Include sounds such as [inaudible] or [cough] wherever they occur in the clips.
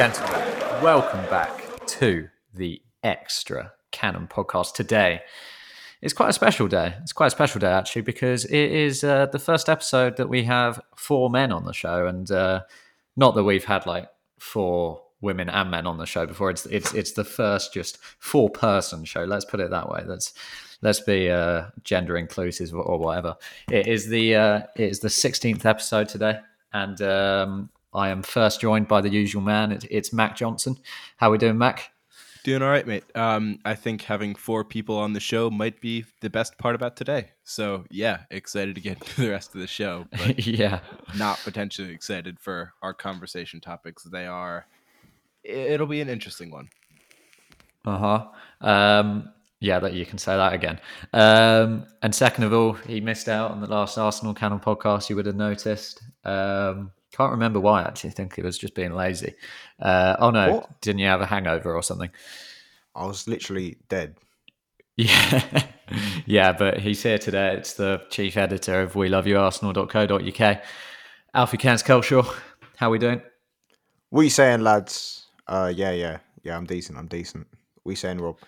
gentlemen, welcome back to the Extra Cannon podcast. Today it's quite a special day. It's quite a special day actually because it is uh, the first episode that we have four men on the show, and uh, not that we've had like four women and men on the show before. It's it's it's the first just four person show. Let's put it that way. Let's let's be uh, gender inclusive or whatever. It is the uh, it is the sixteenth episode today, and um, I am first joined by the usual man. It's, it's Mac Johnson. How we doing, Mac? Doing all right, mate. Um, I think having four people on the show might be the best part about today. So yeah, excited to get [laughs] to the rest of the show. [laughs] But yeah, not potentially excited for our conversation topics. They are. It'll be an interesting one. Uh huh. Um, yeah, that you can say that again. Um, and second of all, he missed out on the last Arsenal Cannon podcast. You would have noticed. Um, can't remember why. Actually, I think he was just being lazy. Uh, oh no, what? didn't you have a hangover or something? I was literally dead. [laughs] Yeah, yeah, but he's here today. It's the chief editor of WeLoveYouArsenal.co.uk. Alfie Cairns Culshaw. How we doing? We saying, lads? Uh, yeah, yeah, yeah. I'm decent. I'm decent. We saying, Rob?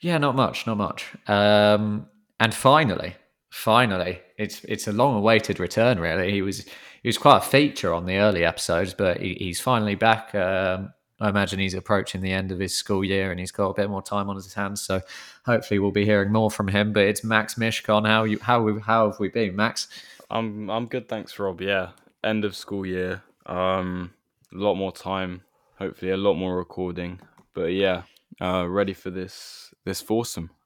Yeah, not much, not much. Um, and finally, finally, it's it's a long awaited return. Really, he was he was quite a feature on the early episodes, but he, he's finally back. Um, I imagine he's approaching the end of his school year and he's got a bit more time on his hands. So hopefully we'll be hearing more from him. But it's Max Mishcon. How you how how have we been, Max? I'm I'm good, thanks, Rob. Yeah, end of school year. Um, a lot more time. Hopefully, a lot more recording. But yeah, uh, ready for this this foursome. [laughs]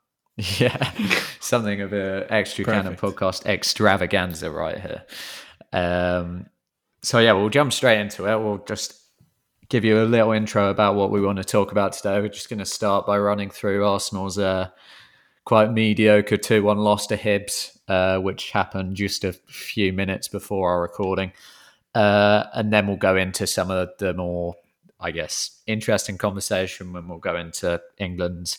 Yeah, something of a extra Perfect. cannon podcast extravaganza right here. Um, so yeah, we'll jump straight into it. We'll just give you a little intro about what we want to talk about today. We're just going to start by running through Arsenal's uh, quite mediocre 2 1 loss to Hibs, uh, which happened just a few minutes before our recording. Uh, and then we'll go into some of the more, I guess, interesting conversation when we'll go into England's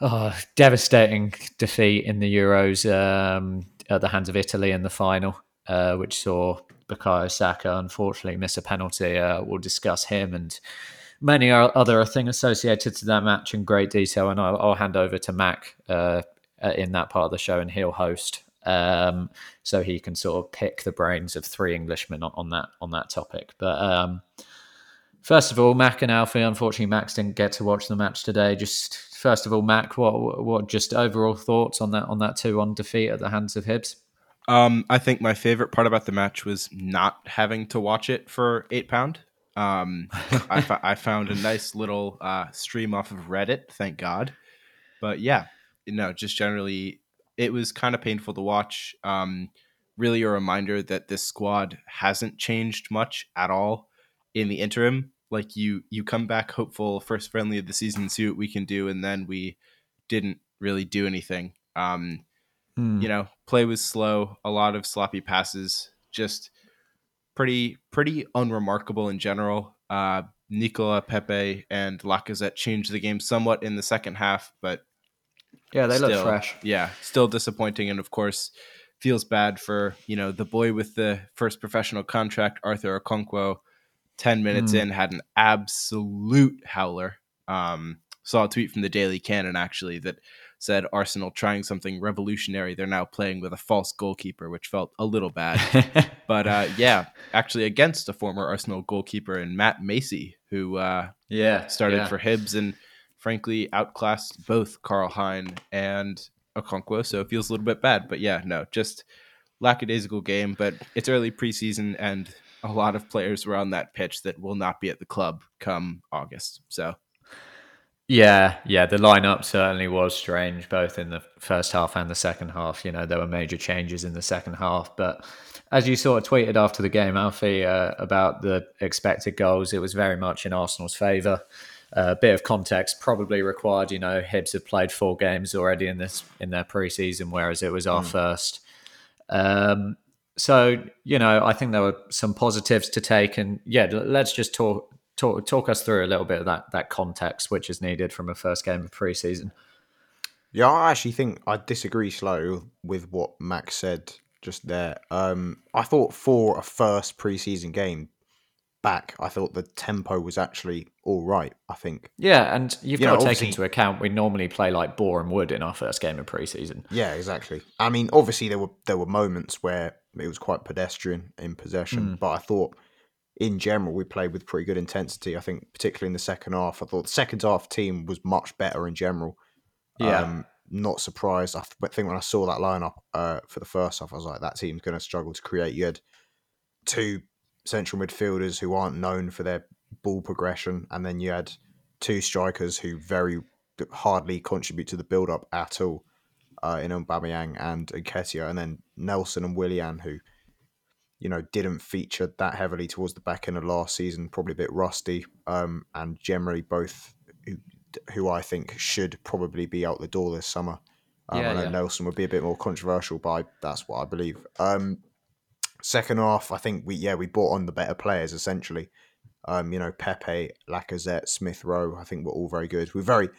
oh, devastating defeat in the Euros um, at the hands of Italy in the final, uh, which saw Bukayo Saka unfortunately miss a penalty. Uh, we'll discuss him and many other things associated to that match in great detail, and I'll, I'll hand over to Mac uh, in that part of the show, and he'll host. Um, so he can sort of pick the brains of three Englishmen on, on that on that topic. But um, first of all, Mac and Alfie. Unfortunately, Max didn't get to watch the match today. Just first of all, Mac, what what just overall thoughts on that on that two one defeat at the hands of Hibs? Um, I think my favorite part about the match was not having to watch it for eight pound. Um, [laughs] I, found a nice little uh, stream off of Reddit, thank God. But yeah, you know, just generally, it was kind of painful to watch. Um, really, a reminder that this squad hasn't changed much at all in the interim like you you come back hopeful first friendly of the season see what we can do and then we didn't really do anything um mm. you know play was slow a lot of sloppy passes just pretty pretty unremarkable in general uh Nicolas Pepe and Lacazette changed the game somewhat in the second half but yeah they still, look fresh yeah still disappointing and of course feels bad for you know the boy with the first professional contract Arthur Okonkwo 10 minutes mm. in, had an absolute howler. Um, saw a tweet from the Daily Cannon actually that said Arsenal trying something revolutionary. They're now playing with a false goalkeeper, which felt a little bad. [laughs] but uh, yeah, actually against a former Arsenal goalkeeper and Matt Macey, who uh, yeah started yeah. for Hibs and frankly outclassed both Karl Hein and Okonkwo. So it feels a little bit bad. But yeah, no, just lackadaisical game. But it's early preseason and a lot of players were on that pitch that will not be at the club come August. So, yeah, yeah, the lineup certainly was strange, both in the first half and the second half. You know, there were major changes in the second half, but as you sort of tweeted after the game, Alfie, uh, about the expected goals, it was very much in Arsenal's favour. A uh, bit of context probably required. You know, Hibs have played four games already in this in their preseason, whereas it was our mm. first. Um, so you know, I think there were some positives to take, and yeah, let's just talk talk talk us through a little bit of that that context which is needed from a first game of preseason. Yeah, I actually think I disagree slow with what Max said just there. Um, I thought for a first preseason game, back, I thought the tempo was actually all right. I think. Yeah, and you've You got know, to take into account we normally play like Boreham Wood in our first game of preseason. Yeah, exactly. I mean, obviously there were there were moments where it was quite pedestrian in possession, but I thought in general we played with pretty good intensity. I think particularly in the second half, I thought the second half team was much better in general. Yeah. Um, not surprised. I th- think when I saw that lineup uh, for the first half, I was like, that team's going to struggle to create. You had two central midfielders who aren't known for their ball progression, and then you had two strikers who very hardly contribute to the build up at all uh, in Aubameyang and Nketiah, and then Nelson and Willian, who you know didn't feature that heavily towards the back end of last season, probably a bit rusty, um, and generally both who, who I think should probably be out the door this summer. Um, Yeah, I know yeah. Nelson would be a bit more controversial, but I, that's what I believe. Um, second half, I think we yeah we brought on the better players essentially. Um, you know Pepe, Lacazette, Smith Rowe. I think we're all very good. We're very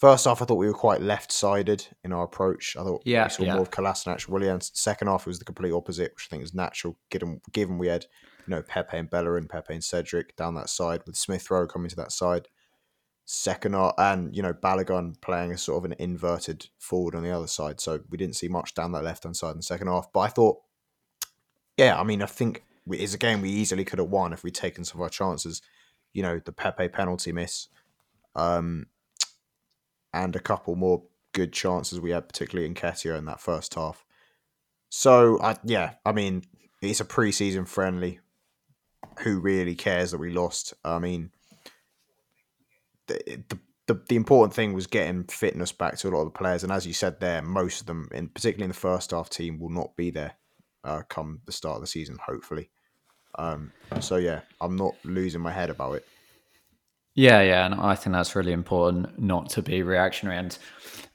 first half. I thought we were quite left-sided in our approach. I thought Yeah, we saw yeah. more of Kolasinac, Williams. Second half was the complete opposite, which I think is natural given given we had you know Pepe and Bellerin, Pepe and Cedric down that side with Smith Rowe coming to that side. Second half, and you know Balogun playing a sort of an inverted forward on the other side, so we didn't see much down that left hand side in the second half. But I thought, yeah, I mean, I think it's a game we easily could have won if we'd taken some of our chances. You know, the Pepe penalty miss, um, and a couple more good chances we had, particularly Nketiah in that first half. So, I, yeah, I mean, it's a preseason friendly. Who really cares that we lost? I mean, the, the the, the important thing was getting fitness back to a lot of the players, and as you said there, most of them, in particularly in the first half team, will not be there uh, come the start of the season. Hopefully, um, so yeah, I'm not losing my head about it. Yeah, yeah, and I think that's really important not to be reactionary. And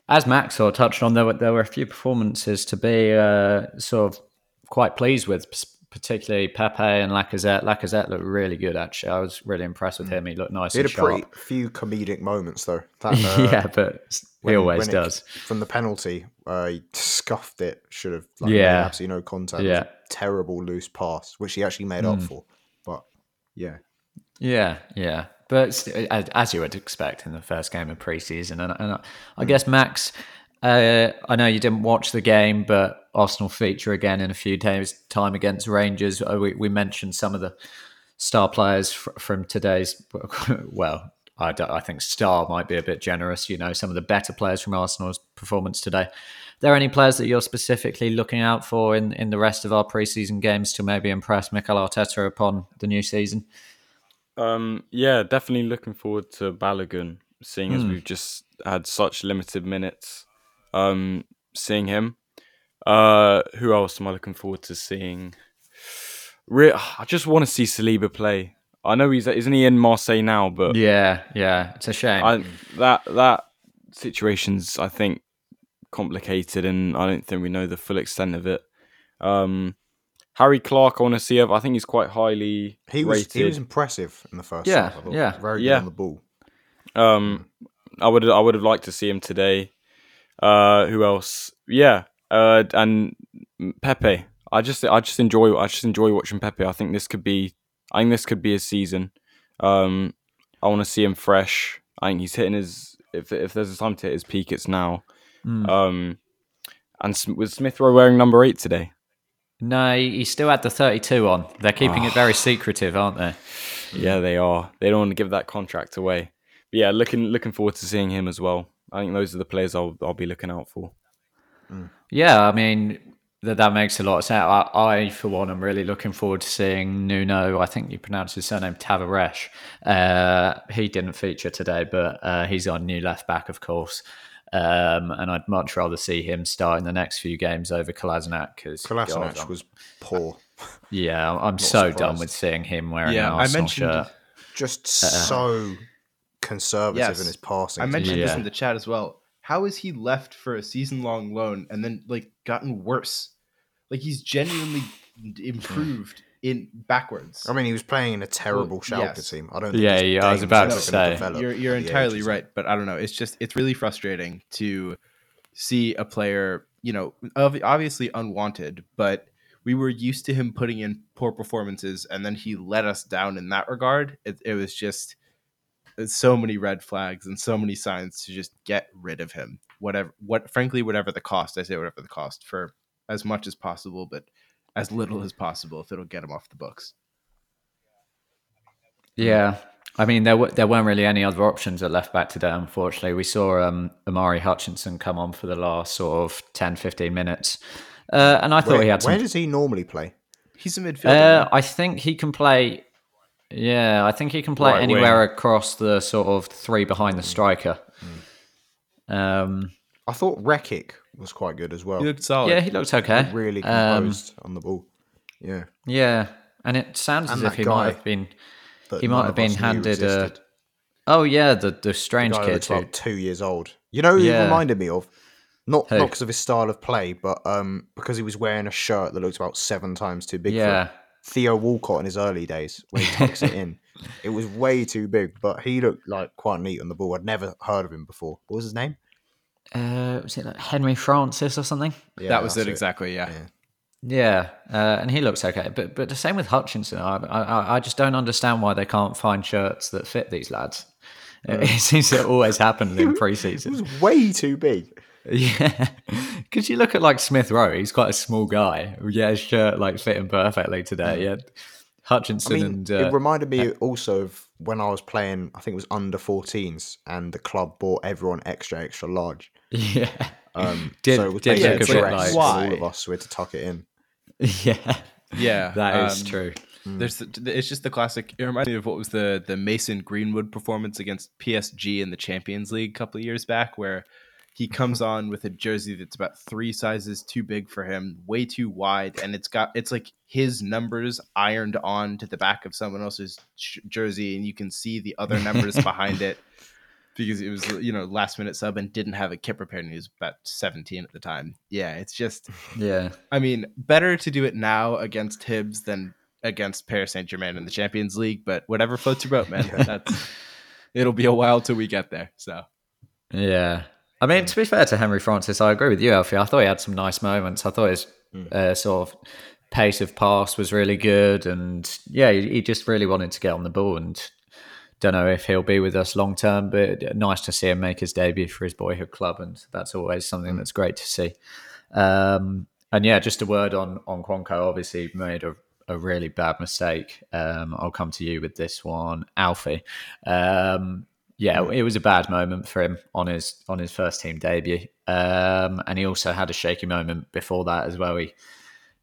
as Max sort of touched on, there were there were a few performances to be uh, sort of quite pleased with, particularly Pepe and Lacazette. Lacazette looked really good, actually. I was really impressed with him. He looked nice He had a pretty few comedic moments though. That, [laughs] uh, yeah, but he always when it- does. from the penalty, uh, he scuffed it. Should have like, Yeah. absolutely no contact. Yeah. terrible loose pass, which he actually made up Mm. for. But yeah, Yeah, yeah. But as, you would expect in the first game of preseason, and, and I, I guess Max, uh, I know you didn't watch the game, but Arsenal feature again in a few days' time against Rangers. Uh, We, we mentioned some of the star players fr- from today's. [laughs] Well, I, I think star might be a bit generous. You know, some of the better players from Arsenal's performance today. Are there any players that you're specifically looking out for in, in the rest of our preseason games to maybe impress Mikel Arteta upon the new season? Um, yeah, definitely looking forward to Balogun, seeing as Hmm. we've just had such limited minutes. Um, seeing him. Uh, who else am I looking forward to seeing? Re- I just want to see Saliba play. I know he's isn't he in Marseille now, but Yeah, yeah, it's a shame. I, that that situation's I think complicated, and I don't think we know the full extent of it. Um, Harry Clarke, I want to see. Him. I think he's quite highly he was rated. he was impressive in the first. Yeah, half, I thought. yeah. very good Yeah. on the ball. Um, I would I would have liked to see him today. Uh, who else? Yeah, uh, and Pepe. I just I just enjoy I just enjoy watching Pepe. I think this could be I think this could be a season. Um, I want to see him fresh. I think he's hitting his if if there's a time to hit his peak, it's now. Mm. Um, and S- was Smith Rowe wearing number eight today? No, he he still had the 32 on. They're keeping it very secretive, aren't they? Yeah, they are. They don't want to give that contract away. But yeah, looking looking forward to seeing him as well. I think those are the players I'll I'll be looking out for. Yeah, I mean that that makes a lot of sense. I, I for one, am really looking forward to seeing Nuno. I think you pronounce his surname Tavares. Uh, he didn't feature today, but uh, he's our new left back, of course. Um, and I'd much rather see him start in the next few games over Kolasinac because Kolasinac was poor, yeah, I'm so done with seeing him wearing Yeah, an I Arsenal mentioned- shirt. just so conservative Yes. in his passing. I mentioned this in the chat as well. How is he left for a season long loan and then like gotten worse? Like he's genuinely improved in backwards. I mean, he was playing in a terrible Schalke yes. team. I don't. Think Yeah, yeah, I was about to say. you're you're entirely age right, but I don't know. It's just it's really frustrating to see a player, you know, obviously unwanted, but we were used to him putting in poor performances, and then he let us down in that regard. It, it was just so many red flags and so many signs to just get rid of him. Whatever, what, frankly, whatever the cost. I say whatever the cost for as much as possible, but as little as possible if it'll get him off the books. Yeah. I mean, there, w- there weren't really any other options at left back today, unfortunately. We saw um, Omari Hutchinson come on for the last sort of 10, 15 minutes. Uh, and I thought Where, he had some. where does he normally play? He's a midfielder. Uh, I think he can play. Yeah, I think he can play Right anywhere across the sort of three behind the striker. Um, I thought Rekic was quite good as well. he looked solid. yeah, he looked okay. really Um, composed on the ball. Yeah, yeah, and it sounds And as if he might have been. He might have been handed a- Oh yeah, the the The strange guy who kid looks who. about two years old. You know, who he reminded me of not Who? not because of his style of play, but um because he was wearing a shirt that looked about seven times too big. for. Yeah, Theo Walcott in his early days when he tucks it in. [laughs] It was way too big, but he looked like quite neat on the ball. I'd never heard of him before. What was his name? Uh, was it like Henry Francis or something? Yeah, that was that's it exactly. Yeah. Yeah. Yeah, uh, and he looks okay, but but the same with Hutchinson. I, I I just don't understand why they can't find shirts that fit these lads. [laughs] It seems to always happen in [laughs] It pre-season. was way too big. Yeah, [laughs] because you look at like Smith Rowe, he's quite a small guy. Yeah, his shirt like fit him perfectly today. Yeah, Hutchinson I mean, and uh, it reminded me also of when I was playing. I think it was under 14s, and the club bought everyone extra, extra large. Yeah, Um, [laughs] Did- so it was did basically look a a bit dress like- all of us. We had to tuck it in. [laughs] yeah, Yeah. [laughs] that is um, true. There's the, it's just the classic. It reminds me of what was the the Mason Greenwood performance against PSG in the Champions League a couple of years back, where he comes on with a jersey that's about three sizes too big for him, way too wide, and it's got it's like his numbers ironed on to the back of someone else's sh- jersey, and you can see the other numbers behind it because it was you know last minute sub and didn't have a kit prepared, and he was about 17 at the time. Yeah, it's just [laughs] Yeah, I mean, better to do it now against Hibs than against Paris Saint Germain in the Champions League. But whatever floats your boat, man. [laughs] That's it'll be a while till we get there. So yeah. I mean, to be fair to Henry Francis, I agree with you, Alfie. I thought he had some nice moments. I thought his uh, sort of pace of pass was really good, and yeah, he, he just really wanted to get on the ball. And don't know if he'll be with us long term, but nice to see him make his debut for his boyhood club, and that's always something that's great to see. Um, and yeah, just a word on on Okonkwo. Obviously, made a, a really bad mistake. Um, I'll come to you with this one, Alfie. Um, yeah, it was a bad moment for him on his on his first team debut, um, and he also had a shaky moment before that as well. He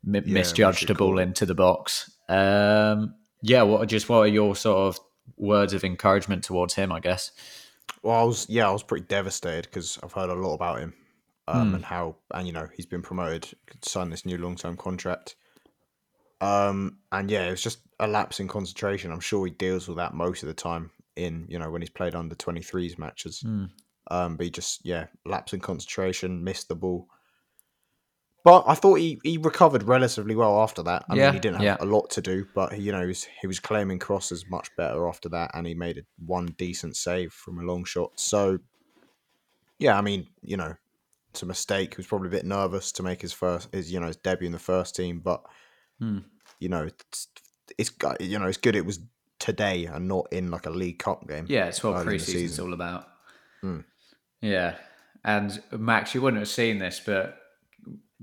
mi- misjudged a ball call. into the box. Um, yeah, what just what are your sort of words of encouragement towards him? I guess. Well, I was yeah, I was pretty devastated because I've heard a lot about him um, Hmm. and how and you know he's been promoted, signed this new long term contract. Um, and yeah, it was just a lapse in concentration. I'm sure he deals with that most of the time in you know when he's played under 23s matches. Hmm. Um, but he just yeah, lapse in concentration, missed the ball. But I thought he, he recovered relatively well after that. I Yeah, mean, he didn't have yeah. a lot to do, but he, you know, he was, he was claiming crosses much better after that, and he made a, one decent save from a long shot. So, yeah, I mean, you know, it's a mistake. He was probably a bit nervous to make his first, his you know, his debut in the first team, but Hmm. you know, it's, it's you know, it's good. It was today and not in like a League Cup game. Yeah, it's what early in the preseason's all about. Hmm. Yeah, and Max, you wouldn't have seen this, but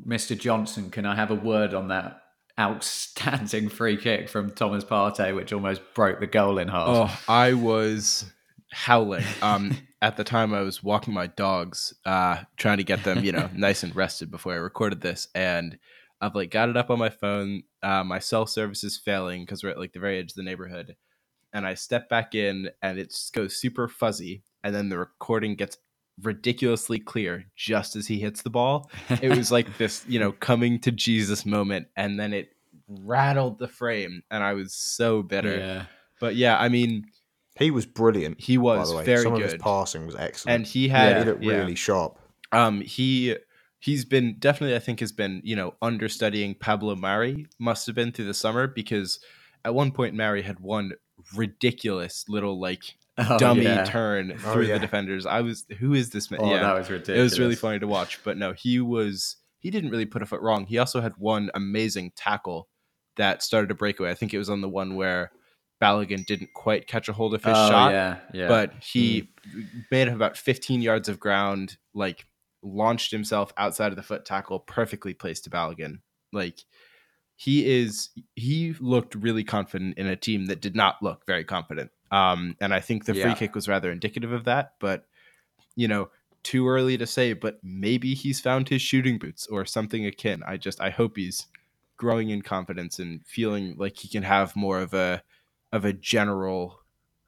Mr. Johnson, can I have a word on that outstanding [laughs] free kick from Thomas Partey, which almost broke the goal in half? Oh, I was howling. Um, [laughs] at the time, I was walking my dogs, uh, trying to get them, you know, [laughs] nice and rested before I recorded this, and I've like got it up on my phone. Uh, my cell service is failing because we're at like the very edge of the neighborhood, and I step back in, and it just goes super fuzzy, and then the recording gets ridiculously clear just as he hits the ball. [laughs] It was like this, you know, coming to Jesus moment, and then it rattled the frame, and I was so bitter. yeah. But yeah, I mean, He was brilliant. he by was the way. very Some good, of his passing was excellent. and he yeah, had he looked yeah. really sharp. um he he's been definitely I think has been you know understudying Pablo Mari must have been through the summer because at one point Mari had one ridiculous little like Oh, dummy yeah. turn Oh, through yeah. the defenders. I was who is this man? Oh, yeah, that was ridiculous. it was really funny to watch. But no, he was he didn't really put a foot wrong. He also had one amazing tackle that started a breakaway. I think it was on the one where Balogun didn't quite catch a hold of his Oh, shot, yeah, yeah. but he mm. made about 15 yards of ground, like launched himself outside of the foot tackle, perfectly placed to Balogun. Like he is, he looked really confident in a team that did not look very confident. Um, and I think the free kick was rather indicative of that. But you know, too early to say. But maybe he's found his shooting boots or something akin. I just, I hope he's growing in confidence and feeling like he can have more of a of a general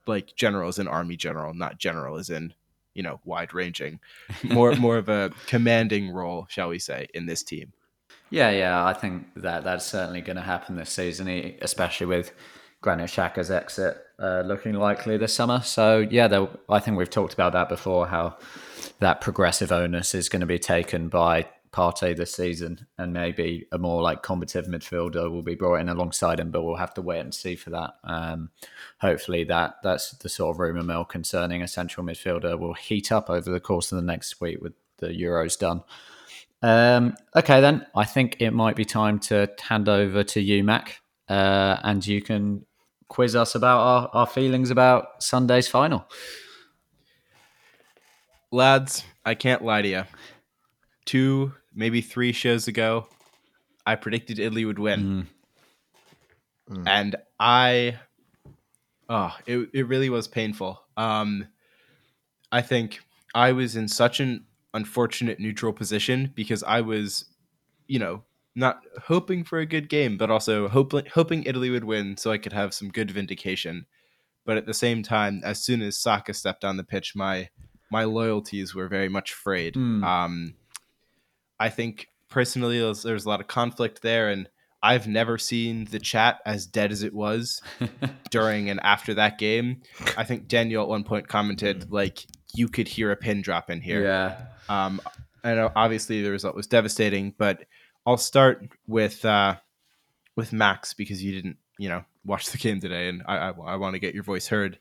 like general as an army general not general as in you know wide ranging [laughs] more more of a commanding role shall we say in this team Yeah, yeah, I think that that's certainly going to happen this season, especially with Granit Xhaka's exit uh, looking likely this summer. So yeah, I think we've talked about that before. How that progressive onus is going to be taken by Partey this season, and maybe a more like combative midfielder will be brought in alongside him. But we'll have to wait and see for that. Um, hopefully, that that's the sort of rumor mill concerning a central midfielder will heat up over the course of the next week with the Euros done. Um, okay, then I think it might be time to hand over to you, Mac, uh, and you can quiz us about our, our feelings about Sunday's final. lads i can't lie to you two maybe three shows ago i predicted italy would win. Mm. Mm. And i oh it, it really was painful. Um i think i was in such an unfortunate neutral position because i was you know not hoping for a good game but also hoping hoping italy would win so i could have some good vindication. But at the same time as soon as saka stepped on the pitch my my loyalties were very much frayed. Hmm. um i think personally there's, there's a lot of conflict there and i've never seen the chat as dead as it was [laughs] during and after that game. I think daniel at one point commented like you could hear a pin drop in here. Yeah. um, I know obviously the result was devastating, but I'll start with uh, with Max because you didn't, you know, watch the game today, and I I, I want to get your voice heard.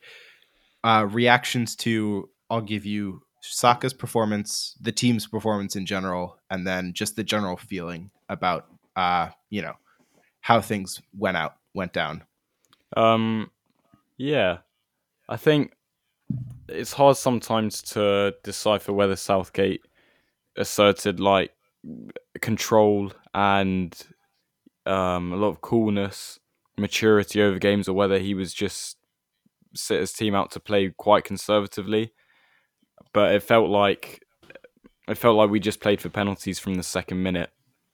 Uh, reactions to I'll give you Saka's performance, the team's performance in general, and then just the general feeling about uh, you know how things went out went down. Um, yeah, I think it's hard sometimes to decipher whether Southgate asserted like control and um, a lot of coolness, maturity over games, or whether he was just set his team out to play quite conservatively. But it felt like it felt like we just played for penalties from the second minute.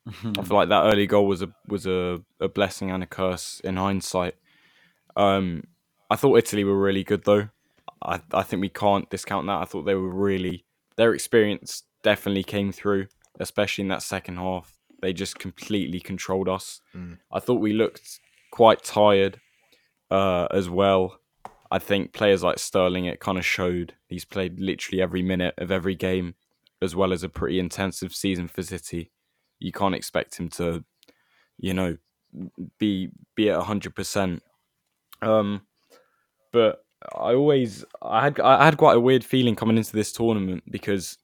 I feel like that early goal was a was a, a blessing and a curse in hindsight. Um, I thought Italy were really good though. I I think we can't discount that. I thought they were really their experience definitely came through, especially in that second half. They just completely controlled us. I thought we looked quite tired uh, as well. I think players like Sterling, it kind of showed. He's played literally every minute of every game, as well as a pretty intensive season for City. You can't expect him to, you know, be be at hundred percent. Um, but I always I had I had quite a weird feeling coming into this tournament because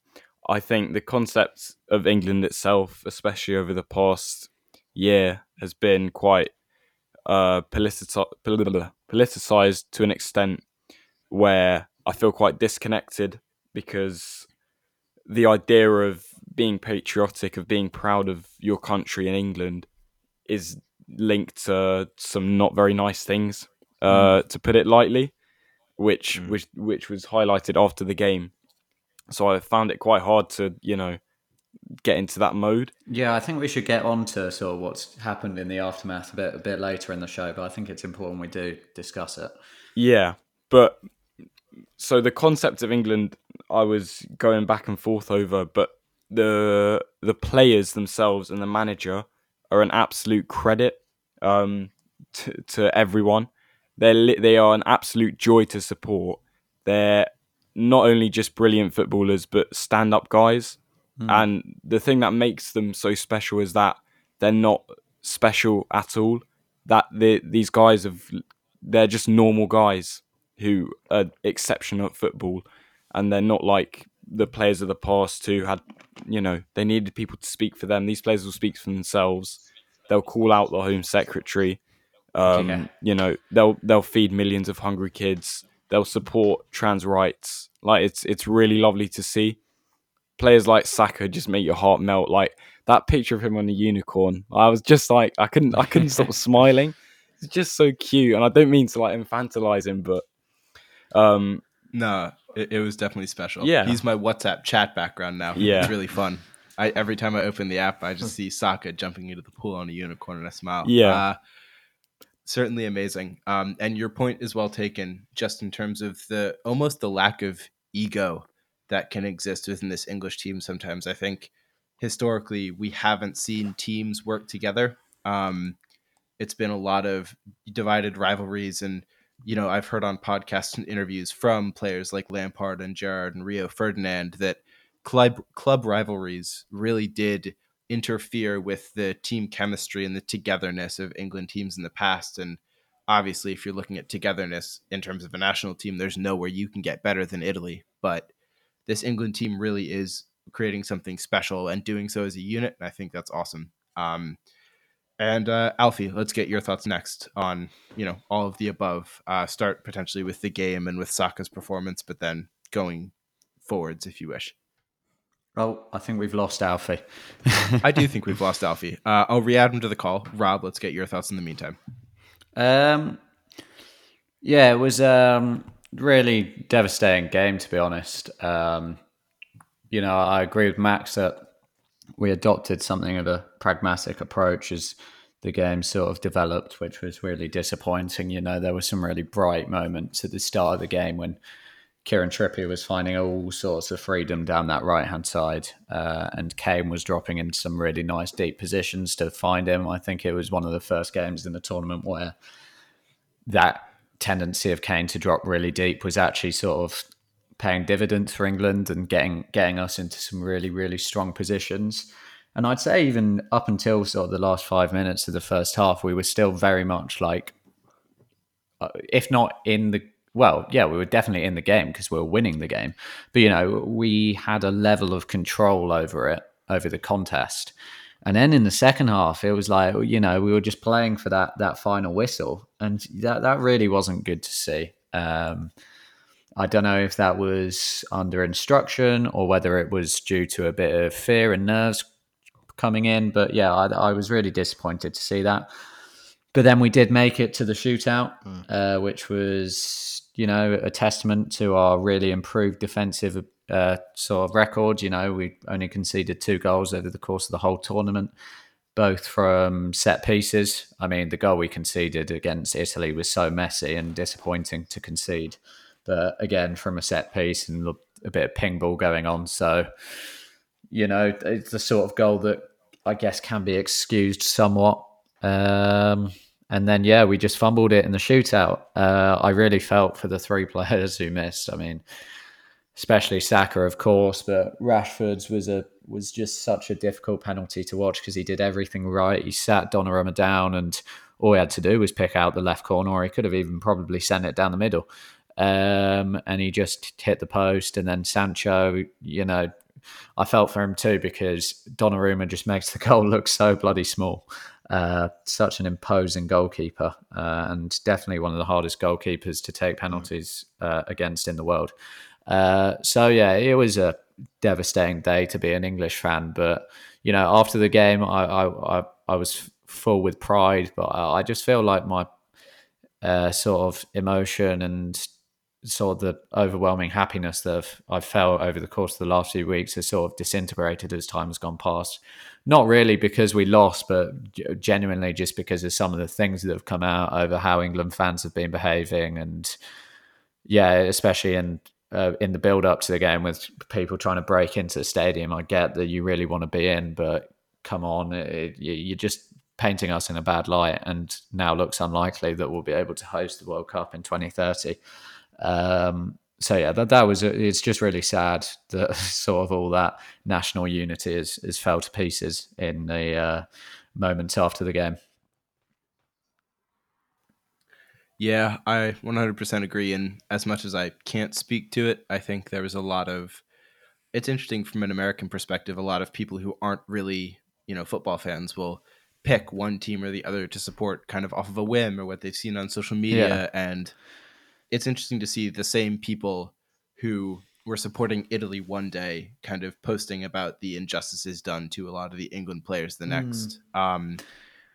I think the concept of England itself, especially over the past year, has been quite uh, politici- politicized to an extent where I feel quite disconnected because the idea of being patriotic, of being proud of your country in England, is linked to some not very nice things, uh, to put it lightly, which Mm. which which was highlighted after the game. So I found it quite hard to you know get into that mode. Yeah, I think we should get on to sort of what's happened in the aftermath a bit a bit later in the show, but I think it's important we do discuss it. Yeah, but so the concept of England, I was going back and forth over, but the the players themselves and the manager are an absolute credit um, to, to everyone. They're they are an absolute joy to support. They're not only just brilliant footballers, but stand up guys. And the thing that makes them so special is that they're not special at all. That these guys have they're just normal guys who are exceptional at football, and they're not like the players of the past who had, you know, they needed people to speak for them. These players will speak for themselves. They'll call out the Home Secretary. Um, yeah. You know, they'll they'll feed millions of hungry kids. They'll support trans rights. Like it's it's really lovely to see. Players like Saka just make your heart melt. Like that picture of him on the unicorn. I was just like I couldn't I couldn't stop [laughs] smiling. It's just so cute, and I don't mean to like infantilize him, but um, no, it, it, was definitely special. Yeah, he's my WhatsApp chat background now. Yeah, it's really fun. I every time I open the app, I just [laughs] see Saka jumping into the pool on a unicorn and I smile. Yeah. Uh, certainly amazing. Um, and your point is well taken, just in terms of the almost the lack of ego that can exist within this English team. Sometimes I think historically we haven't seen teams work together. Um, it's been a lot of divided rivalries and you know i've heard on podcasts and interviews from players like lampard and gerrard and rio ferdinand that club club rivalries really did interfere with the team chemistry and the togetherness of england teams in the past and obviously if you're looking at togetherness in terms of a national team there's nowhere you can get better than italy but this england team really is creating something special and doing so as a unit and i think that's awesome um, and uh, Alfie, let's get your thoughts next on you know all of the above. Uh, start potentially with the game and with Saka's performance, but then going forwards if you wish. Well, I think we've lost Alfie. I do think we've lost Alfie. Uh, I'll re-add him to the call. Rob, let's get your thoughts in the meantime. Um, yeah, it was um really devastating game to be honest. Um, you know, I agree with Max that we adopted something of a pragmatic approach as the game sort of developed, which was really disappointing. You know, there were some really bright moments at the start of the game when Kieran Trippier was finding all sorts of freedom down that right hand side, uh, and Kane was dropping in some really nice deep positions to find him. I think it was one of the first games in the tournament where that tendency of Kane to drop really deep was actually sort of paying dividends for England and getting getting us into some really really strong positions. And I'd say even up until sort of the last five minutes of the first half, we were still very much like, uh, if not in the well, yeah, we were definitely in the game because we were winning the game. But you know, we had a level of control over it, over the contest. And then in the second half, it was like you know we were just playing for that that final whistle, and that that really wasn't good to see. Um, I don't know if that was under instruction or whether it was due to a bit of fear and nerves coming in. But yeah, I, I was really disappointed to see that. But then we did make it to the shootout, mm. uh, which was, you know, a testament to our really improved defensive uh, sort of record. You know, we only conceded two goals over the course of the whole tournament, both from set pieces. I mean, the goal we conceded against Italy was so messy and disappointing to concede. But again, from a set piece and a bit of ping ball going on. So, you know, it's the sort of goal that I guess can be excused somewhat. Um, and then, yeah, we just fumbled it in the shootout. Uh, I really felt for the three [laughs] players who missed. I mean, especially Saka, of course, but Rashford's was a was just such a difficult penalty to watch because he did everything right. He sat Donnarumma down, and all he had to do was pick out the left corner, or he could have even probably sent it down the middle um, and he just hit the post. And then Sancho, you know, I felt for him too because Donnarumma just makes the goal [laughs] look so bloody small. Uh, such an imposing goalkeeper, uh, and definitely one of the hardest goalkeepers to take penalties uh, against in the world. Uh, so yeah, it was a devastating day to be an English fan. But you know, after the game, I I, I, I was full with pride, but I, just feel like my uh, sort of emotion and sort of the overwhelming happiness that I've, felt over the course of the last few weeks has sort of disintegrated as time has gone past. Not really because we lost, but genuinely just because of some of the things that have come out over how England fans have been behaving, and yeah, especially in uh, in the build up to the game with people trying to break into the stadium. I get that you really want to be in, but come on, it, you're just painting us in a bad light, and now looks unlikely that we'll be able to host the World Cup in 2030. Um, so yeah, that that was it's just really sad that [laughs] sort of all that national unity is is fell to pieces in the uh, moments after the game. Yeah, I 100% agree. And as much as I can't speak to it, I think there was a lot of it's interesting from an American perspective. A lot of people who aren't really you know football fans will pick one team or the other to support kind of off of a whim or what they've seen on social media yeah. and it's interesting to see the same people who were supporting Italy one day kind of posting about the injustices done to a lot of the England players the next. Mm. um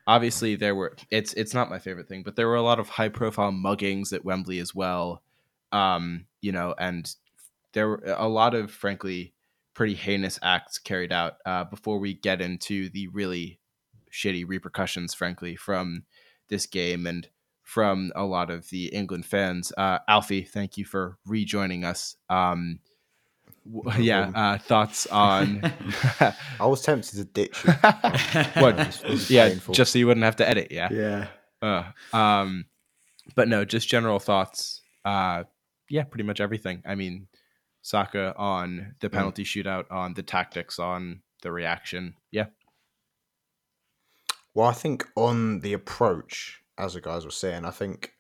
obviously there were it's it's not my favorite thing but there were a lot of high profile muggings at Wembley as well. Um you know and there were a lot of frankly pretty heinous acts carried out uh, before we get into the really shitty repercussions, frankly, from this game. And from a lot of the England fans. Uh, Alfie, thank you for rejoining us. Um, yeah, uh, thoughts on? [laughs] I was tempted to ditch you. [laughs] what? yeah, painful. just so you wouldn't have to edit. Yeah. Yeah. Uh, um, but no, just general thoughts. Uh, yeah, pretty much everything. I mean, Saka on the penalty mm. shootout, on the tactics, on the reaction. Yeah. Well, I think on the approach, as the guys were saying, I think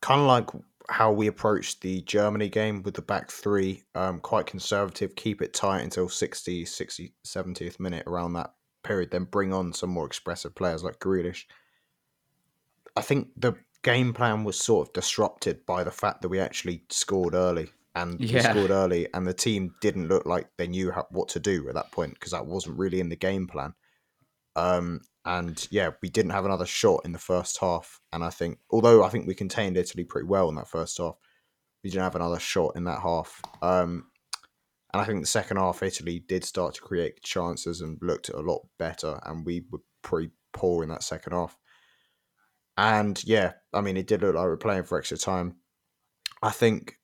kind of like how we approached the Germany game with the back three, um, quite conservative, keep it tight until 60, 60, 70th minute around that period, then bring on some more expressive players like Grealish. I think the game plan was sort of disrupted by the fact that we actually scored early and yeah. scored early, and the team didn't look like they knew how, what to do at that point because that wasn't really in the game plan. Um, and yeah, we didn't have another shot in the first half, and I think although I think we contained Italy pretty well in that first half, we didn't have another shot in that half. Um, and I think the second half, Italy did start to create chances and looked a lot better, and we were pretty poor in that second half. And yeah, I mean, it did look like we are playing for extra time. I think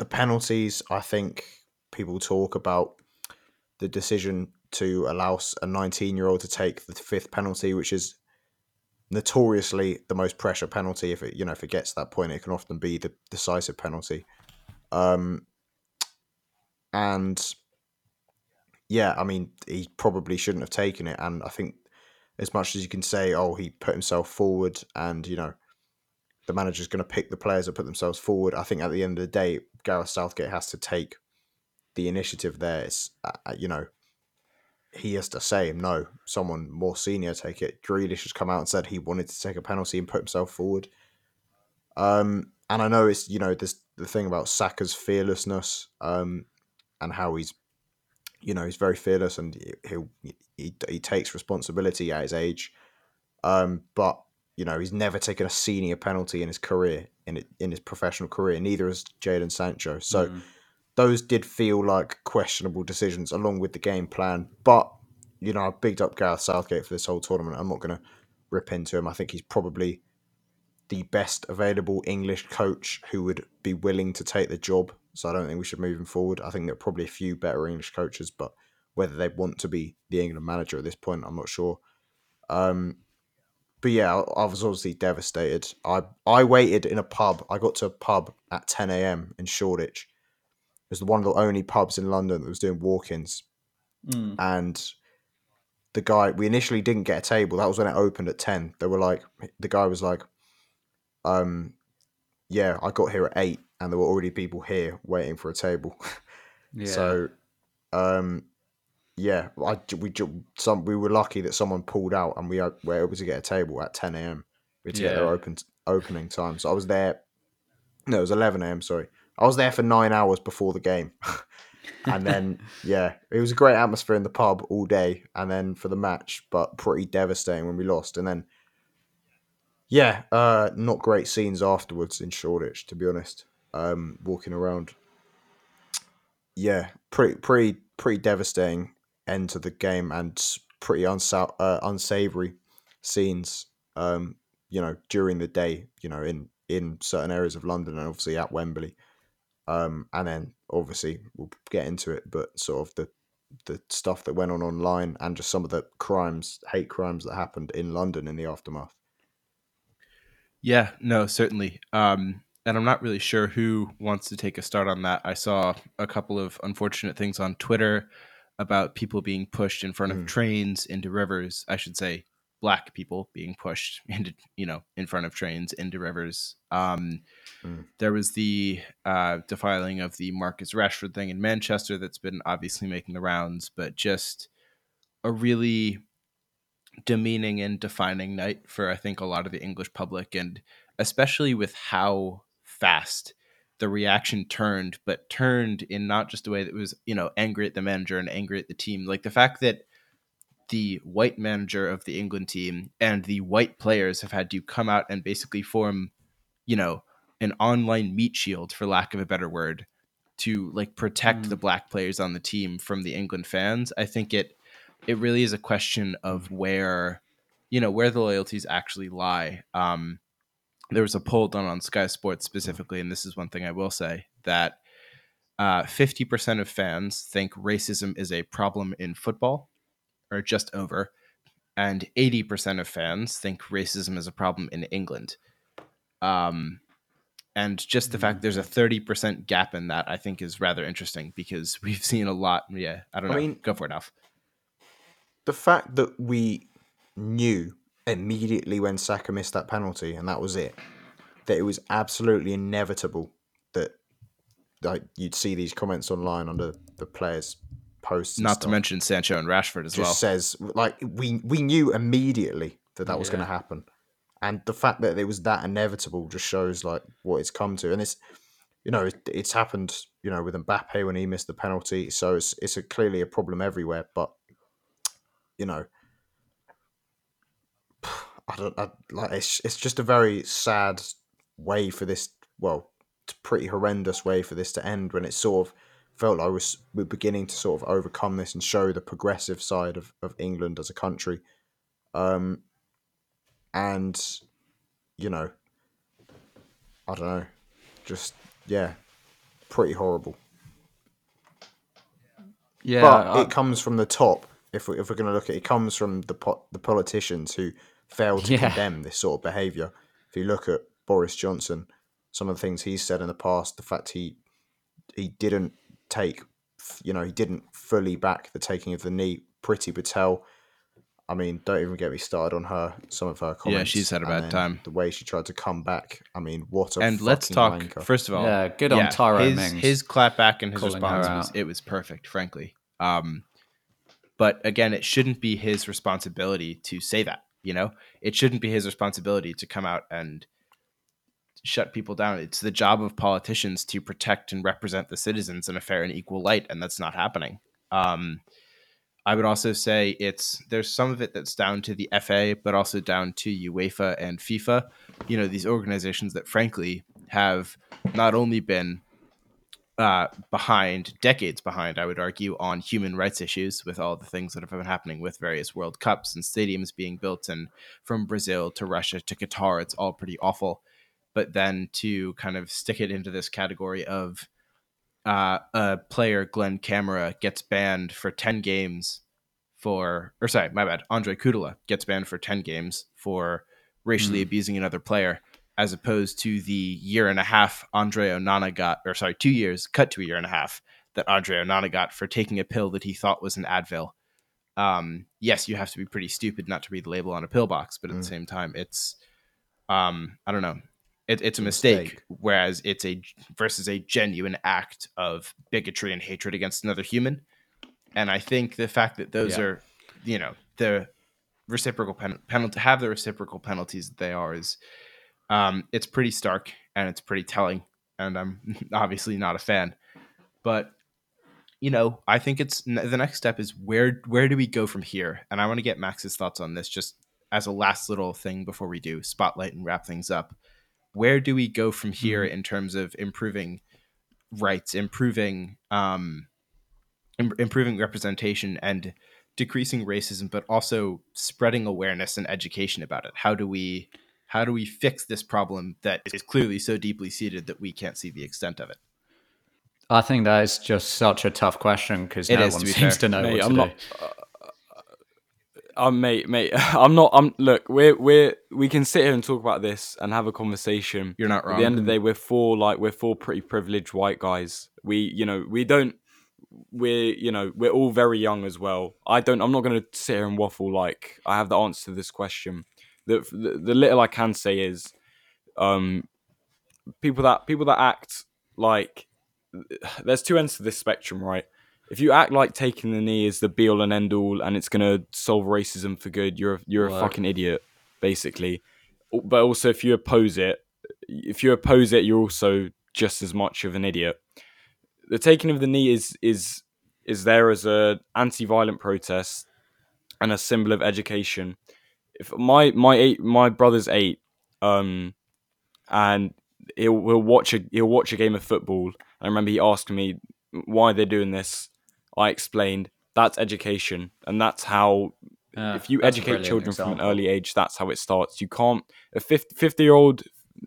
the penalties, I think people talk about the decision to allow a 19 year old to take the fifth penalty, which is notoriously the most pressure penalty. If it you know if it gets to that point, it can often be the decisive penalty. Um, and yeah, I mean, he probably shouldn't have taken it. And I think as much as you can say, oh, he put himself forward, and you know, the manager's going to pick the players that put themselves forward. I think at the end of the day, Gareth Southgate has to take the initiative there. It's, uh, uh, you know, he has to say, no, someone more senior take it. Grealish has come out and said he wanted to take a penalty and put himself forward. Um, and I know it's, you know, this the thing about Saka's fearlessness um, and how he's, you know, he's very fearless and he'll, he, he takes responsibility at his age. Um, but, you know, he's never taken a senior penalty in his career, in, in his professional career. Neither has Jadon Sancho. So, mm those did feel like questionable decisions along with the game plan. But, you know, I bigged up Gareth Southgate for this whole tournament. I'm not going to rip into him. I think he's probably the best available English coach who would be willing to take the job. So I don't think we should move him forward. I think there are probably a few better English coaches, but whether they want to be the England manager at this point, I'm not sure. Um, but yeah, I, was obviously devastated. I I waited in a pub. I got to a pub at 10 a.m. in Shoreditch was one of the only pubs in London that was doing walk-ins, mm. and the guy we initially didn't get a table. That was when it opened at ten. They were like, the guy was like, um, yeah, I got here at eight, and there were already people here waiting for a table. [laughs] yeah. So, um, yeah, I we some we were lucky that someone pulled out, and we were able to get a table at ten a.m. We had to yeah. get their open opening time. So I was there. No, it was eleven a.m. Sorry. I was there for nine hours before the game. [laughs] and then yeah, it was a great atmosphere in the pub all day, and then for the match, but pretty devastating when we lost. And then yeah, uh, not great scenes afterwards in Shoreditch, to be honest. Um, walking around, yeah, pretty pretty pretty devastating end to the game and pretty unsa- uh, unsavory scenes. Um, you know, during the day, you know, in in certain areas of London and obviously at Wembley. Um, and then obviously we'll get into it, but sort of the the stuff that went on online and just some of the crimes, hate crimes that happened in London in the aftermath. Yeah, no, certainly. Um, and I'm not really sure who wants to take a start on that. I saw a couple of unfortunate things on Twitter about people being pushed in front of mm. trains into rivers. I should say black people being pushed [laughs] into you know in front of trains into rivers. Um, mm. There was the uh, defiling of the Marcus Rashford thing in Manchester that's been obviously making the rounds, but just a really demeaning and defining night for I think a lot of the English public, and especially with how fast the reaction turned, but turned in not just a way that was, you know, angry at the manager and angry at the team. Like the fact that the white manager of the England team and the white players have had to come out and basically form, you know, an online meat shield, for lack of a better word, to like protect mm. the black players on the team from the England fans. I think it it really is a question of where, you know, where the loyalties actually lie. Um, there was a poll done on Sky Sports specifically, and this is one thing I will say that uh, 50% of fans think racism is a problem in football or just over, and 80% of fans think racism is a problem in England. Um, and just the fact there's a 30% gap in that, I think, is rather interesting because [laughs] we've seen a lot. Yeah, I don't know. I mean, Go for it, Alf. The fact that we knew immediately when Saka missed that penalty, and that was it. That it was absolutely inevitable that like you'd see these comments online under the players' posts. Not stuff. to mention Sancho and Rashford as Just well. Says like we we knew immediately that that was yeah. going to happen, and the fact that it was that inevitable just shows like what it's come to, and it's you know it, it's happened you know with Mbappe when he missed the penalty, so it's it's a, clearly a problem everywhere, but you know [sighs] I don't I, like it's it's just a very sad way for this. Well, pretty horrendous way for this to end when it's sort of felt like was we're beginning to sort of overcome this and show the progressive side of, of England as a country. Um, and you know, I don't know, just yeah, pretty horrible. Yeah, but I... it comes from the top. If we, if we're going to look at it, it comes from the po- the politicians who fail to yeah. condemn this sort of behaviour. If you look at Boris Johnson, some of the things he's said in the past, the fact he he didn't take, you know, he didn't fully back the taking of the knee. Priti Patel, I mean, don't even get me started on her. Some of her comments. Yeah, she's had a bad time. The way she tried to come back. I mean, what a and let's talk wanker. first of all. Yeah, good on yeah, Tyrone his, Mings. His clapback and his response was it was perfect, frankly. Um, but again, it shouldn't be his responsibility to say that. You know, it shouldn't be his responsibility to come out and shut people down. It's the job of politicians to protect and represent the citizens in a fair and equal light, and that's not happening. Um, I would also say it's there's some of it that's down to the FA, but also down to UEFA and FIFA. You know, these organizations that frankly have not only been uh, behind, decades behind, I would argue, on human rights issues with all the things that have been happening with various World Cups and stadiums being built, and from Brazil to Russia to Qatar, it's all pretty awful. But then to kind of stick it into this category of uh, a player, Glen Kamara, gets banned for 10 games for, or sorry, my bad, Andre Kudela gets banned for 10 games for racially mm. abusing another player as opposed to the year and a half Andre Onana got, or sorry, two years, cut to a year and a half that Andre Onana got for taking a pill that he thought was an Advil. Um, yes, you have to be pretty stupid not to read the label on a pill box, but at mm. the same time, it's, um, I don't know, it, it's a mistake, mistake, Whereas it's a versus a genuine act of bigotry and hatred against another human. And I think the fact that those yeah. are, you know, the reciprocal pen- penalty have the reciprocal penalties that they are is um, it's pretty stark and it's pretty telling, and I'm [laughs] obviously not a fan. But you know, I think it's the next step is where where do we go from here? And I want to get Max's thoughts on this just as a last little thing before we do spotlight and wrap things up. Where do we go from here mm-hmm. in terms of improving rights, improving um, Im- improving representation, and decreasing racism, but also spreading awareness and education about it? How do we how do we fix this problem that is clearly so deeply seated that we can't see the extent of it? I think that is just such a tough question because no is, one to seems fair. to know mate, what I'm to not, uh, mate, mate, [laughs] I'm not. I'm look. We're we're we can sit here and talk about this and have a conversation. You're not wrong. At the end of the day, we're four like we're four pretty privileged white guys. We, you know, we don't we're you know we're all very young as well. I don't. I'm not going to sit here and waffle like I have the answer to this question. The, the the little I can say is, um, people that people that act like [sighs] there's two ends to this spectrum, right? If you act like taking the knee is the be all and end all and it's gonna solve racism for good, you're a, you're a fucking idiot, basically. But also, if you oppose it, if you oppose it, you're also just as much of an idiot. The taking of the knee is is is there as a anti-violent protest and a symbol of education. If my my eight my brother's eight, um, and he'll, he'll watch a he'll watch a game of football. I remember he asked me why they're doing this, I explained that's education, and that's how. Uh, if you educate children example. from an early age, that's how it starts. You can't a 50 year old,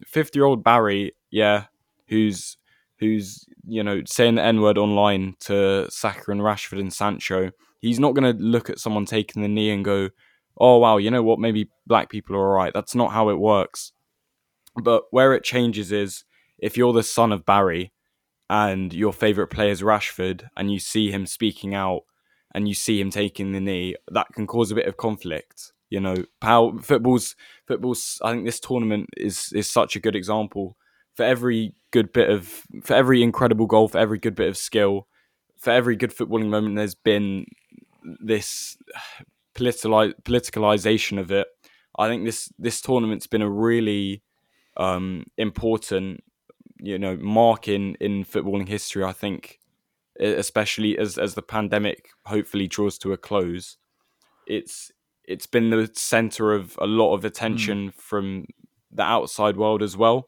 fifty year old Barry, yeah, who's who's you know saying the n word online to Saka and Rashford and Sancho. He's not going to look at someone taking the knee and go, "Oh wow, you know what? Maybe black people are alright." That's not how it works. But where it changes is if you're the son of Barry and your favorite player is Rashford and you see him speaking out and you see him taking the knee, that can cause a bit of conflict. You know, how football's football's. I think this tournament is is such a good example. For every good bit of, for every incredible goal, for every good bit of skill, for every good footballing moment, there's been this [sighs] political politicalization of it. I think this this tournament's been a really um, important you know mark in in footballing history. I think, especially as as the pandemic hopefully draws to a close, it's it's been the center of a lot of attention mm. from the outside world as well.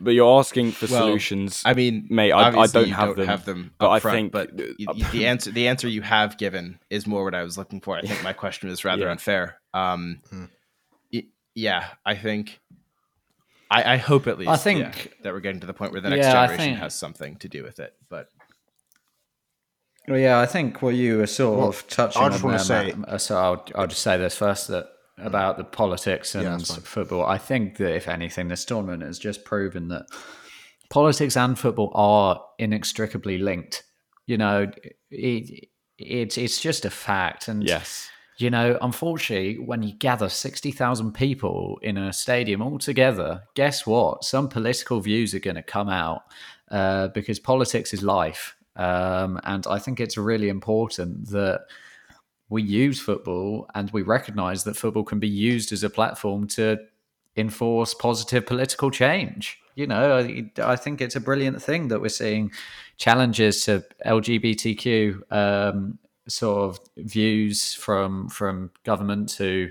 But you're asking for well, solutions. I mean, mate, I, I don't, have, don't them, have them. But I front, think, but the answer the answer you have given is more what I was looking for. I think [laughs] my question was rather yeah. unfair. Um, hmm. yeah, I think I, I hope at least. I think yeah, that we're getting to the point where the next yeah, generation think, has something to do with it. But well, yeah, I think what you were sort well, of touching I just on want to say, Matt, uh, so I'll, I'll just say this first that about the politics and yeah, football. I think that if anything, this tournament has just proven that politics and football are inextricably linked. You know, it, it's it's just a fact, and yes, you know, unfortunately, when you gather 60,000 people in a stadium all together, guess what? Some political views are going to come out uh, because politics is life. Um, and I think it's really important that we use football and we recognize that football can be used as a platform to enforce positive political change. You know, I, I think it's a brilliant thing that we're seeing challenges to LGBTQ um, sort of views from from government to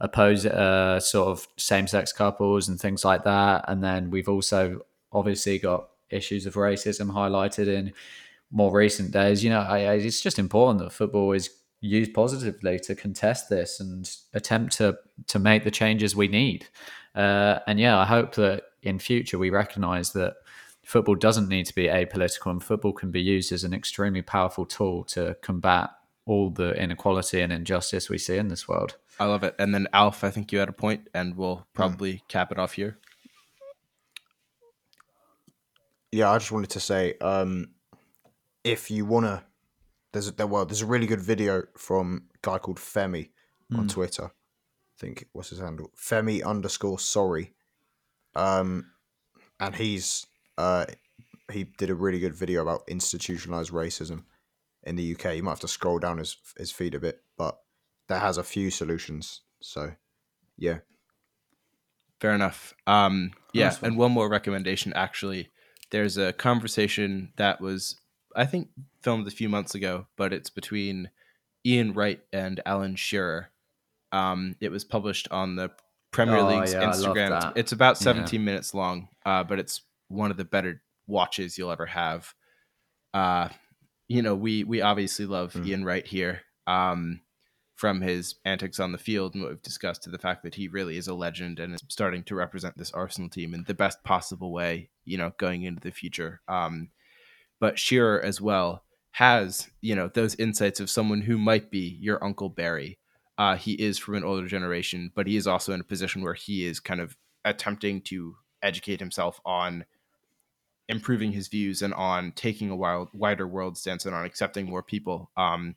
oppose uh, sort of same sex couples and things like that. And then we've also obviously got issues of racism highlighted in more recent days. You know, I, I, it's just important that football is used positively to contest this and attempt to to make the changes we need. Uh, and yeah, I hope that in future we recognise that football doesn't need to be apolitical and football can be used as an extremely powerful tool to combat all the inequality and injustice we see in this world. I love it. And then Alf, I think you had a point, and we'll hmm. probably mm. cap it off here. Yeah, I just wanted to say, um, if you wanna, there's a well, there's a really good video from a guy called Femi mm. on hmm. Twitter. I think what's his handle? Femi underscore sorry. Um, and he's uh, he did a really good video about institutionalized racism in the UK. You might have to scroll down his his feed a bit, but that has a few solutions. So, yeah. Fair enough. Um, yeah, nice and one more recommendation. Actually, there's a conversation that was, I think, filmed a few months ago, but it's between Ian Wright and Alan Shearer. Um, it was published on the Premier oh, League's yeah, Instagram. It's about 17 yeah. minutes long, uh, but it's one of the better watches you'll ever have. Uh, you know, we we obviously love mm. Ian Wright here. Um, from his antics on the field and what we've discussed to the fact that he really is a legend and is starting to represent this Arsenal team in the best possible way, you know, going into the future. Um, but Shearer as well has, you know, those insights of someone who might be your Uncle Barry. Uh, he is from an older generation, but he is also in a position where he is kind of attempting to educate himself on improving his views and on taking a wild, wider world stance and on accepting more people. Um,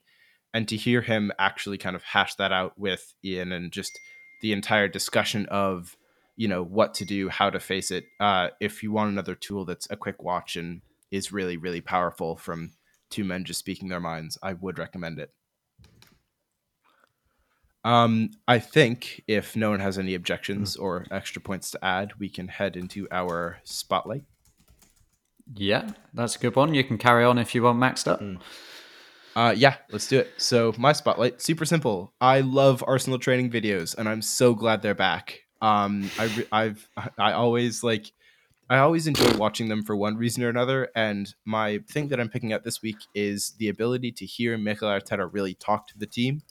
and to hear him actually kind of hash that out with Ian and just the entire discussion of you know what to do, how to face it. Uh, if you want another tool that's a quick watch and is really really powerful from two men just speaking their minds, I would recommend it. Um, I think if no one has any objections or extra points to add, we can head into our spotlight. Yeah, that's a good one. You can carry on if you want maxed up. Uh, yeah, let's do it. So my spotlight, super simple. I love Arsenal training videos, and I'm so glad they're back. Um, I re- I've I always like I always enjoy watching them for one reason or another. And my thing that I'm picking up this week is the ability to hear Mikel Arteta really talk to the team.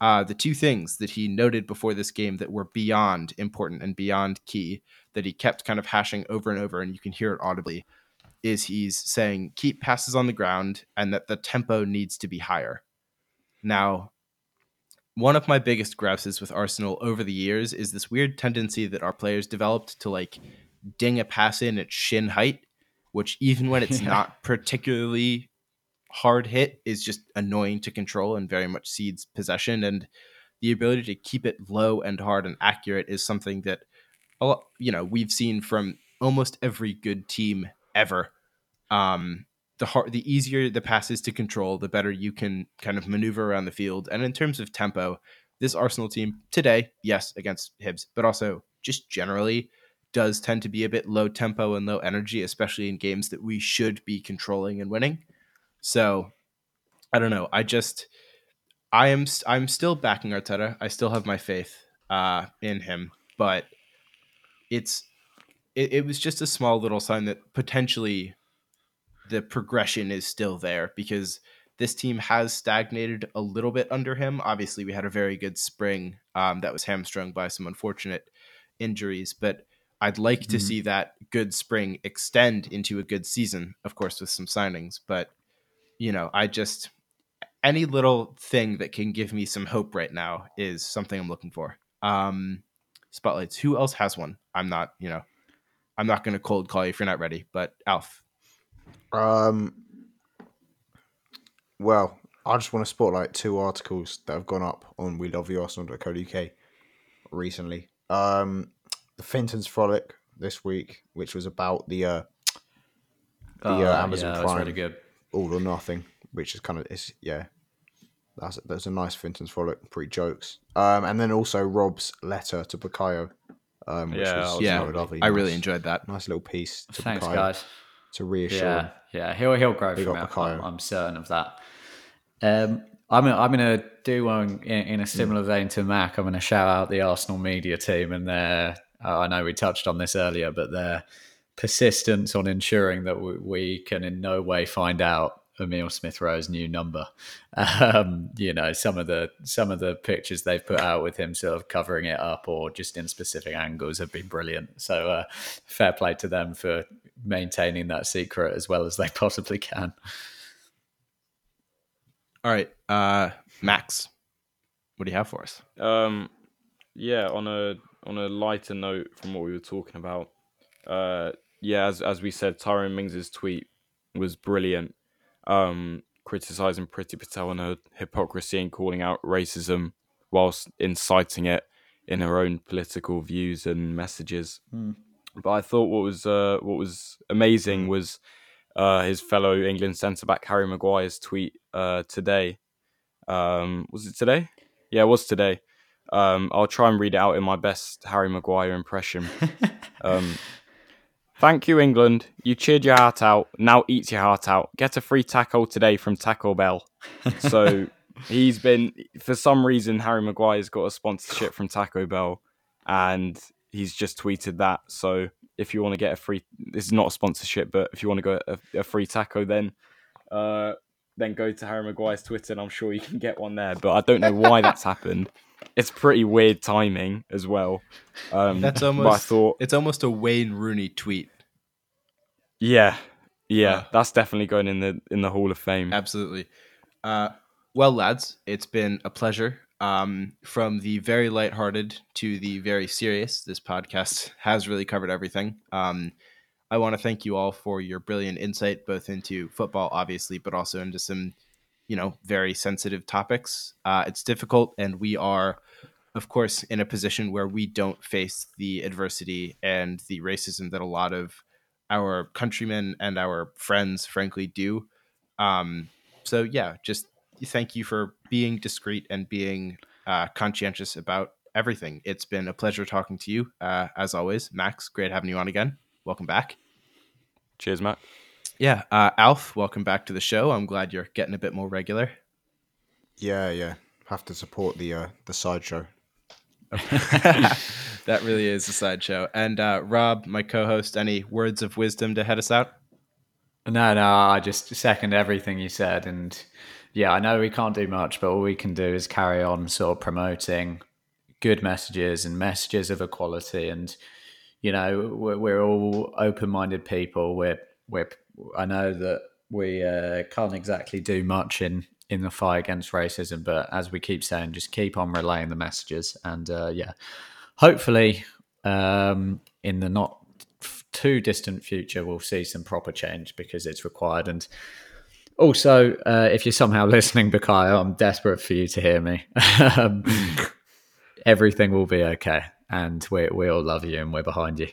Uh, the two things that he noted before this game that were beyond important and beyond key that he kept kind of hashing over and over, and you can hear it audibly, is he's saying keep passes on the ground and that the tempo needs to be higher. Now, one of my biggest gripes with Arsenal over the years is this weird tendency that our players developed to like ding a pass in at shin height, which even when it's [laughs] yeah. not particularly hard hit is just annoying to control and very much cedes possession and the ability to keep it low and hard and accurate is something that you know we've seen from almost every good team ever um the hard, the easier the passes to control, the better you can kind of maneuver around the field. And in terms of tempo, this Arsenal team today, yes, against Hibs, but also just generally does tend to be a bit low tempo and low energy, especially in games that we should be controlling and winning. So, I don't know. I just I am I'm still backing Arteta. I still have my faith uh, in him, but it's it, it was just a small little sign that potentially the progression is still there because this team has stagnated a little bit under him. Obviously, we had a very good spring um, that was hamstrung by some unfortunate injuries, but I'd like mm-hmm. to see that good spring extend into a good season, of course, with some signings. But, you know, I just, any little thing that can give me some hope right now is something I'm looking for. Um, spotlights. Who else has one? I'm not, you know, I'm not going to cold call you if you're not ready, but Alf, um, well, I just want to spotlight two articles that have gone up on we love the Arsenal.co.uk recently. Um, the Fintons Frolic this week, which was about the uh, the uh, uh, Amazon yeah, Prime really good. All or Nothing, which is kind of it's yeah. That's that's a nice Fintons Frolic, pretty jokes. Um, and then also Rob's letter to Bukayo. Um, yeah, was, yeah, lovely. I nice, really enjoyed that. Nice little piece. To Thanks, Bukayo. guys to reassure yeah. Yeah, he'll he'll grow from it. I'm, I'm, certain of that. Um, I'm I'm going to do one in, in, a hmm. similar vein to Mac. I'm going to shout out the Arsenal media team and their. Uh, I know we touched on this earlier, but their persistence on ensuring that we, we can in no way find out Emil Smith Rowe's new number. [laughs] Um, you know, some of the some of the pictures they've put out with him sort of covering it up or just in specific angles have been brilliant. So uh, fair play to them for maintaining that secret as well as they [laughs] possibly can. All right, uh, Max, what do you have for us? Um, yeah, on a on a lighter note from what we were talking about, uh, yeah, as as we said, Tyrone Mings's tweet was brilliant, um, criticizing Priti Patel and her hypocrisy and calling out racism whilst inciting it in her own political views and messages. Mm. But I thought what was uh, what was amazing mm. was uh, his fellow England centre back Harry Maguire's tweet uh, today. Um, was it today? Yeah, it was today. Um, I'll try and read it out in my best Harry Maguire impression. [laughs] um, Thank you, England. You cheered your heart out. Now eat your heart out. Get a free taco today from Taco Bell. [laughs] so he's been, for some reason, Harry Maguire's got a sponsorship from Taco Bell, and he's just tweeted that. So if you want to get a free, this is not a sponsorship, but if you want to go a, a free taco, then uh, then go to Harry Maguire's Twitter, and I'm sure you can get one there. But I don't know why that's happened. It's pretty weird timing as well. Um, that's almost. I thought it's almost a Wayne Rooney tweet. Yeah, yeah, uh, that's definitely going in the in the Hall of Fame. Absolutely. Uh, well, lads, it's been a pleasure um, from the very lighthearted to the very serious, this podcast has really covered everything. Um, I want to thank you all for your brilliant insight, both into football, obviously, but also into some, you know, very sensitive topics. Uh, it's difficult, and we are, of course, in a position where we don't face the adversity and the racism that a lot of our countrymen and our friends, frankly, do. Um, so, yeah, just thank you for being discreet and being uh, conscientious about everything. It's been a pleasure talking to you, uh, as always. Max, great having you on again welcome back. Cheers, Matt. Yeah, uh, Alf, welcome back to the show. I'm glad you're getting a bit more regular. Yeah, yeah. Have to support the uh, the sideshow. [laughs] that really is a sideshow. And uh, Rob, my co-host, any words of wisdom to head us out? No, no. I just second everything you said, and yeah, I know we can't do much, but all we can do is carry on sort of promoting good messages and messages of equality and you know, we're, we're all open-minded people. We're we're I know that we uh, can't exactly do much in in the fight against racism, but as we keep saying, just keep on relaying the messages, and uh, yeah, hopefully, um, in the not too distant future, we'll see some proper change because it's required. And also, uh, if you're somehow [laughs] listening, Bukayo, I'm desperate for you to hear me. [laughs] um, everything will be okay and we we all love you and we're behind you.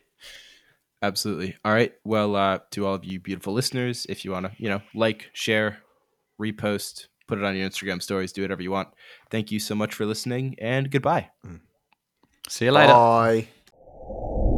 Absolutely. All right. Well, uh, to all of you beautiful listeners, if you want to, you know, like, share, repost, put it on your Instagram stories, do whatever you want. Thank you so much for listening and goodbye. Mm. See you later. Bye.